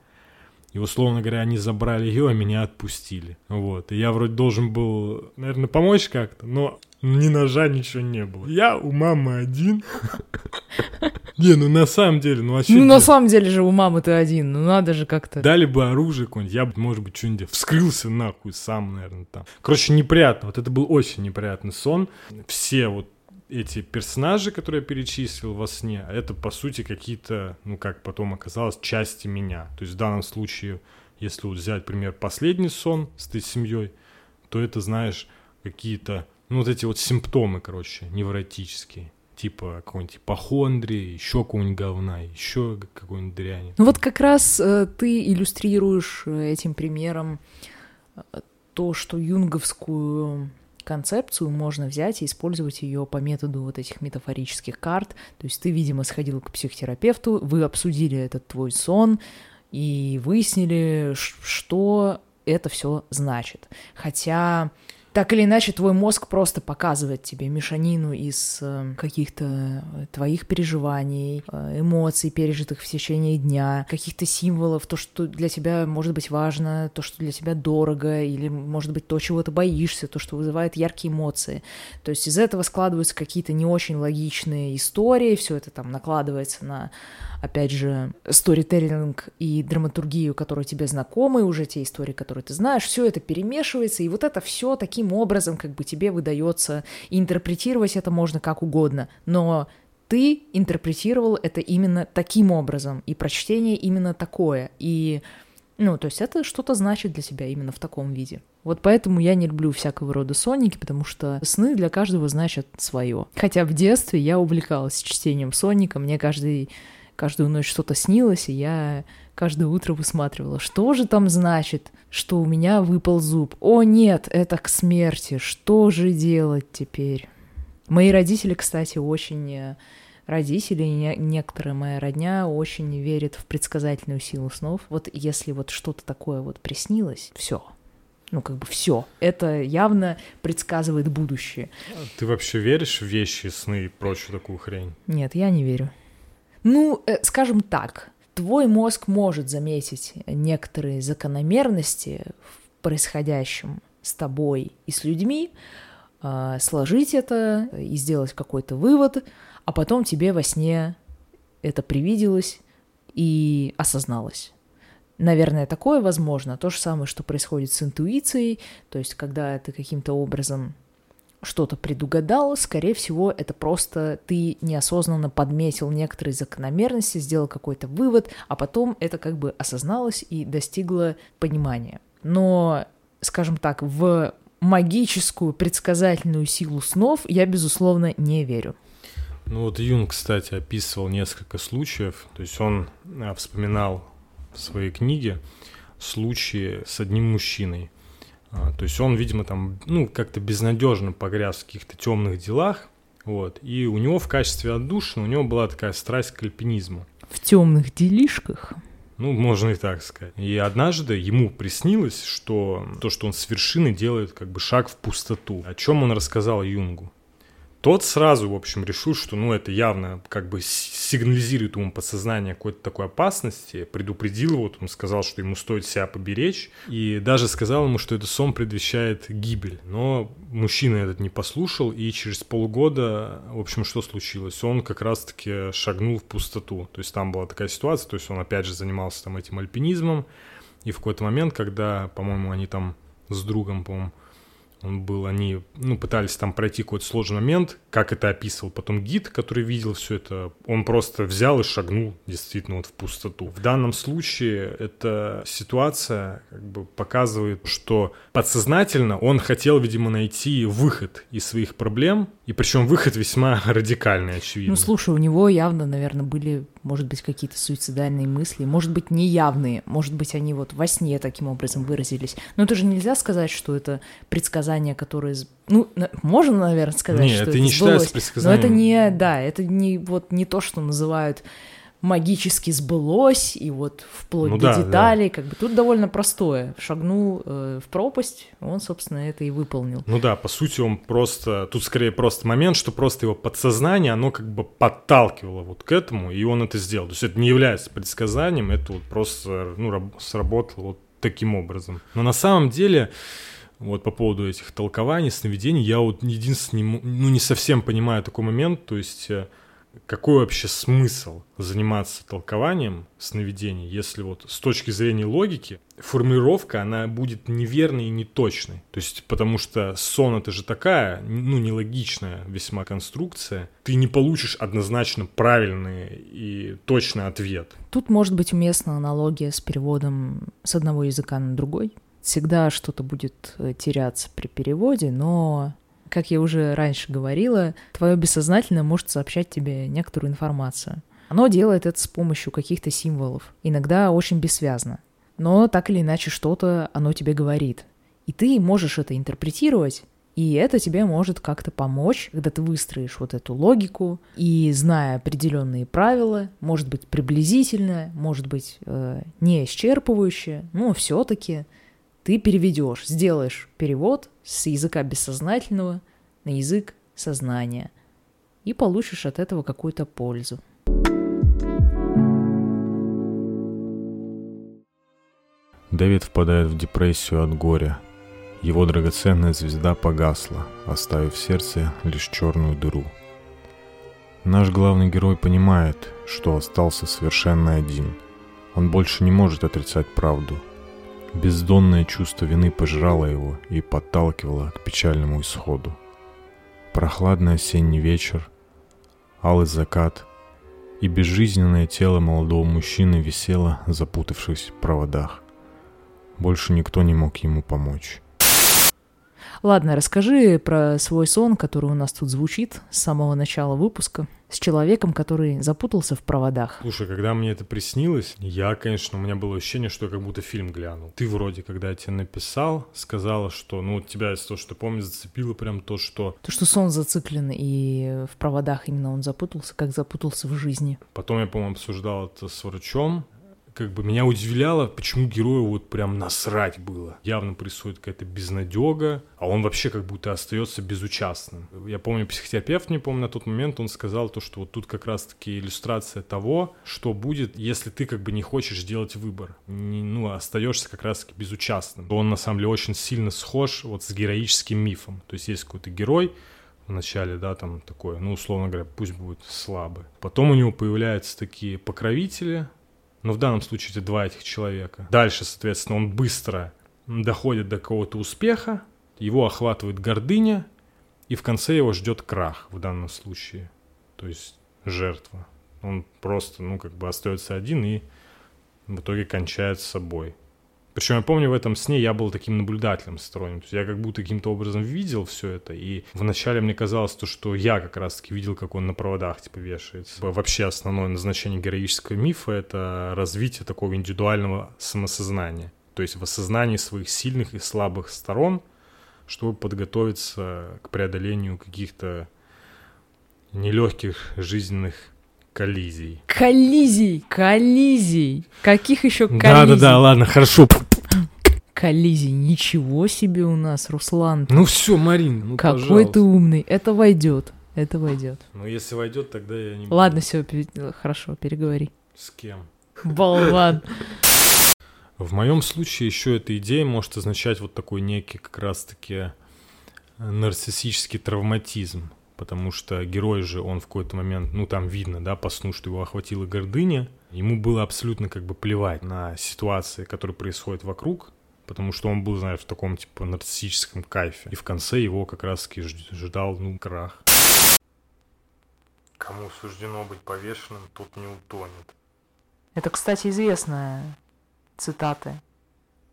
И, условно говоря, они забрали ее, а меня отпустили. Вот. И я вроде должен был, наверное, помочь как-то, но ни ножа, ничего не было. Я у мамы один. [laughs] Не, ну на самом деле, ну вообще... Ну на самом деле же у мамы ты один, ну надо же как-то... Дали бы оружие какое-нибудь, я бы, может быть, что-нибудь вскрылся нахуй сам, наверное, там. Короче, неприятно, вот это был очень неприятный сон. Все вот эти персонажи, которые я перечислил во сне, это, по сути, какие-то, ну, как потом оказалось, части меня. То есть в данном случае, если вот взять, пример, последний сон с той семьей, то это, знаешь, какие-то, ну, вот эти вот симптомы, короче, невротические. Типа какой-нибудь ипохондрии, еще какого-нибудь говна, еще какой-нибудь дряни. Ну вот как раз э, ты иллюстрируешь э, этим примером э, то, что юнговскую концепцию можно взять и использовать ее по методу вот этих метафорических карт. То есть ты, видимо, сходил к психотерапевту, вы обсудили этот твой сон и выяснили, что это все значит. Хотя так или иначе, твой мозг просто показывает тебе мешанину из э, каких-то твоих переживаний, э, эмоций, пережитых в течение дня, каких-то символов, то, что для тебя может быть важно, то, что для тебя дорого, или может быть то, чего ты боишься, то, что вызывает яркие эмоции. То есть из этого складываются какие-то не очень логичные истории, все это там накладывается на опять же, сторителлинг и драматургию, которые тебе знакомы, уже те истории, которые ты знаешь, все это перемешивается, и вот это все таким образом как бы тебе выдается, и интерпретировать это можно как угодно, но ты интерпретировал это именно таким образом, и прочтение именно такое, и ну, то есть это что-то значит для тебя именно в таком виде. Вот поэтому я не люблю всякого рода соники, потому что сны для каждого значат свое. Хотя в детстве я увлекалась чтением соника, мне каждый каждую ночь что-то снилось, и я каждое утро высматривала, что же там значит, что у меня выпал зуб. О нет, это к смерти, что же делать теперь? Мои родители, кстати, очень э, родители, не, некоторая моя родня очень верит в предсказательную силу снов. Вот если вот что-то такое вот приснилось, все, ну, как бы все. Это явно предсказывает будущее. Ты вообще веришь в вещи, сны и прочую такую хрень? Нет, я не верю. Ну, э, скажем так, твой мозг может заметить некоторые закономерности в происходящем с тобой и с людьми, э, сложить это и сделать какой-то вывод, а потом тебе во сне это привиделось и осозналось. Наверное, такое возможно. То же самое, что происходит с интуицией, то есть когда ты каким-то образом что-то предугадал, скорее всего, это просто ты неосознанно подметил некоторые закономерности, сделал какой-то вывод, а потом это как бы осозналось и достигло понимания. Но, скажем так, в магическую предсказательную силу снов я, безусловно, не верю. Ну вот Юнг, кстати, описывал несколько случаев, то есть он а, вспоминал в своей книге случаи с одним мужчиной, то есть он, видимо, там, ну, как-то безнадежно погряз в каких-то темных делах, вот, и у него в качестве отдушины, у него была такая страсть к альпинизму. В темных делишках? Ну, можно и так сказать. И однажды ему приснилось, что то, что он с вершины делает как бы шаг в пустоту. О чем он рассказал Юнгу. Тот сразу, в общем, решил, что, ну, это явно как бы сигнализирует ему подсознание какой-то такой опасности, предупредил его, он сказал, что ему стоит себя поберечь, и даже сказал ему, что этот сон предвещает гибель. Но мужчина этот не послушал, и через полгода, в общем, что случилось? Он как раз-таки шагнул в пустоту. То есть там была такая ситуация, то есть он опять же занимался там этим альпинизмом, и в какой-то момент, когда, по-моему, они там с другом, по-моему, он был, они, ну, пытались там пройти какой-то сложный момент, как это описывал потом гид, который видел все это, он просто взял и шагнул действительно вот в пустоту. В данном случае эта ситуация как бы показывает, что подсознательно он хотел, видимо, найти выход из своих проблем, и причем выход весьма радикальный, очевидно. Ну, слушай, у него явно, наверное, были, может быть, какие-то суицидальные мысли, может быть, неявные, может быть, они вот во сне таким образом выразились. Но это же нельзя сказать, что это предсказания, которые... Ну, можно, наверное, сказать, Нет, что это, это не сбылось, считается предсказанием. но это не, да, это не вот не то, что называют магически сбылось, и вот вплоть Ну до да, деталей, как бы тут довольно простое. Шагнул э, в пропасть, он, собственно, это и выполнил. Ну да, по сути, он просто... Тут скорее просто момент, что просто его подсознание, оно как бы подталкивало вот к этому, и он это сделал. То есть это не является предсказанием, это вот просто ну, раб- сработало вот таким образом. Но на самом деле, вот по поводу этих толкований, сновидений, я вот единственный, ну не совсем понимаю такой момент, то есть э, какой вообще смысл заниматься толкованием сновидений, если вот с точки зрения логики формулировка, она будет неверной и неточной. То есть, потому что сон это же такая, ну, нелогичная весьма конструкция. Ты не получишь однозначно правильный и точный ответ. Тут может быть уместна аналогия с переводом с одного языка на другой. Всегда что-то будет э, теряться при переводе, но, как я уже раньше говорила, твое бессознательное может сообщать тебе некоторую информацию. Оно делает это с помощью каких-то символов, иногда очень бессвязно. Но так или иначе что-то оно тебе говорит. И ты можешь это интерпретировать, и это тебе может как-то помочь, когда ты выстроишь вот эту логику и зная определенные правила, может быть приблизительно, может быть э, не исчерпывающе, но все-таки ты переведешь, сделаешь перевод с языка бессознательного на язык сознания и получишь от этого какую-то пользу. Дэвид впадает в депрессию от горя. Его драгоценная звезда погасла, оставив в сердце лишь черную дыру. Наш главный герой понимает, что остался совершенно один. Он больше не может отрицать правду. Бездонное чувство вины пожирало его и подталкивало к печальному исходу. Прохладный осенний вечер, алый закат и безжизненное тело молодого мужчины висело, запутавшись в проводах. Больше никто не мог ему помочь. Ладно, расскажи про свой сон, который у нас тут звучит с самого начала выпуска, с человеком, который запутался в проводах. Слушай, когда мне это приснилось, я, конечно, у меня было ощущение, что я как будто фильм глянул. Ты вроде, когда я тебе написал, сказала, что, ну, тебя из того, что помню, зацепило прям то, что... То, что сон зациклен, и в проводах именно он запутался, как запутался в жизни. Потом я, по-моему, обсуждал это с врачом, как бы меня удивляло, почему герою вот прям насрать было. Явно происходит какая-то безнадега, а он вообще как будто остается безучастным. Я помню, психотерапевт, не помню, на тот момент он сказал то, что вот тут как раз-таки иллюстрация того, что будет, если ты как бы не хочешь делать выбор, не, ну, остаешься как раз-таки безучастным. Он на самом деле очень сильно схож вот с героическим мифом. То есть есть какой-то герой, в начале, да, там такое, ну, условно говоря, пусть будет слабый. Потом у него появляются такие покровители, но в данном случае это два этих человека. Дальше, соответственно, он быстро доходит до какого-то успеха, его охватывает гордыня, и в конце его ждет крах в данном случае. То есть жертва. Он просто, ну, как бы остается один и в итоге кончает с собой. Причем я помню, в этом сне я был таким наблюдателем сторонним. То есть я как будто каким-то образом видел все это. И вначале мне казалось то, что я как раз-таки видел, как он на проводах типа вешается. Вообще основное назначение героического мифа — это развитие такого индивидуального самосознания. То есть в осознании своих сильных и слабых сторон, чтобы подготовиться к преодолению каких-то нелегких жизненных коллизий. Коллизий! Коллизий! Каких еще коллизий? Да-да-да, ладно, хорошо. Коллизий. Ничего себе у нас, Руслан. Ну все, Марин, ну Какой пожалуйста. ты умный. Это войдет. Это войдет. Ну если войдет, тогда я не буду. Ладно, все, хорошо, переговори. С кем? Болван. В моем случае еще эта идея может означать вот такой некий как раз-таки нарциссический травматизм. Потому что герой же, он в какой-то момент, ну там видно, да, по сну, что его охватила гордыня. Ему было абсолютно как бы плевать на ситуации, которые происходят вокруг, потому что он был, знаешь, в таком типа нарциссическом кайфе. И в конце его как раз-таки ждал, ну, крах. Кому суждено быть повешенным, тот не утонет. Это, кстати, известная цитата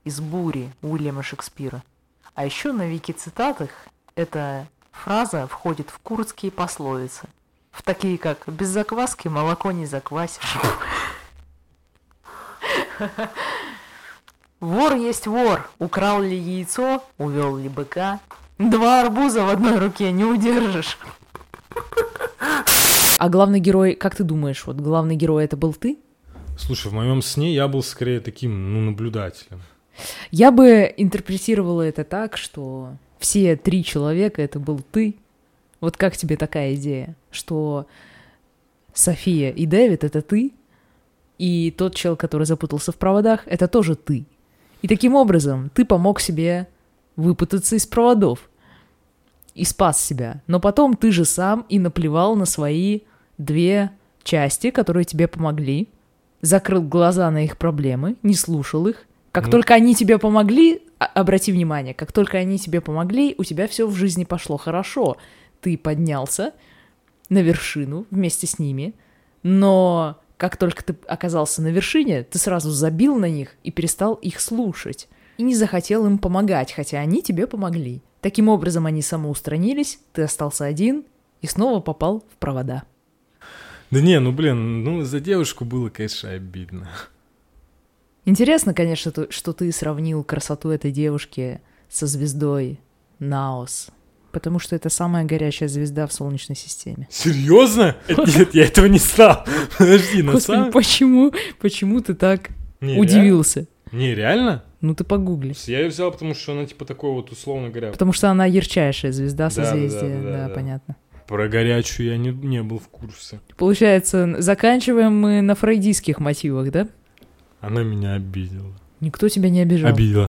из «Бури» Уильяма Шекспира. А еще на вики-цитатах эта фраза входит в курдские пословицы. В такие как «без закваски молоко не заквасишь». Вор есть вор. Украл ли яйцо, увел ли быка. Два арбуза в одной руке не удержишь. А главный герой, как ты думаешь, вот главный герой это был ты? Слушай, в моем сне я был скорее таким, ну, наблюдателем. Я бы интерпретировала это так, что все три человека это был ты. Вот как тебе такая идея, что София и Дэвид это ты, и тот чел, который запутался в проводах, это тоже ты. И таким образом ты помог себе выпутаться из проводов и спас себя. Но потом ты же сам и наплевал на свои две части, которые тебе помогли, закрыл глаза на их проблемы, не слушал их. Как Ну. только они тебе помогли, обрати внимание, как только они тебе помогли, у тебя все в жизни пошло хорошо. Ты поднялся на вершину вместе с ними, но как только ты оказался на вершине, ты сразу забил на них и перестал их слушать. И не захотел им помогать, хотя они тебе помогли. Таким образом, они самоустранились, ты остался один и снова попал в провода. Да не, ну, блин, ну, за девушку было, конечно, обидно. Интересно, конечно, то- что ты сравнил красоту этой девушки со звездой Наос, потому что это самая горячая звезда в Солнечной системе. Серьезно? [laughs] Нет, я этого не знал. [laughs] Подожди, на самом... почему, почему ты так удивился? Не, реально? Ну ты погугли. Я ее взял, потому что она, типа, такой вот, условно говоря, Потому что она ярчайшая звезда Да, да, созвездия, да, да, да, да. понятно. про горячую я не, не был в курсе. Получается, заканчиваем мы на фрейдистских мотивах, да? Она меня обидела. Никто тебя не обижал. Обидела.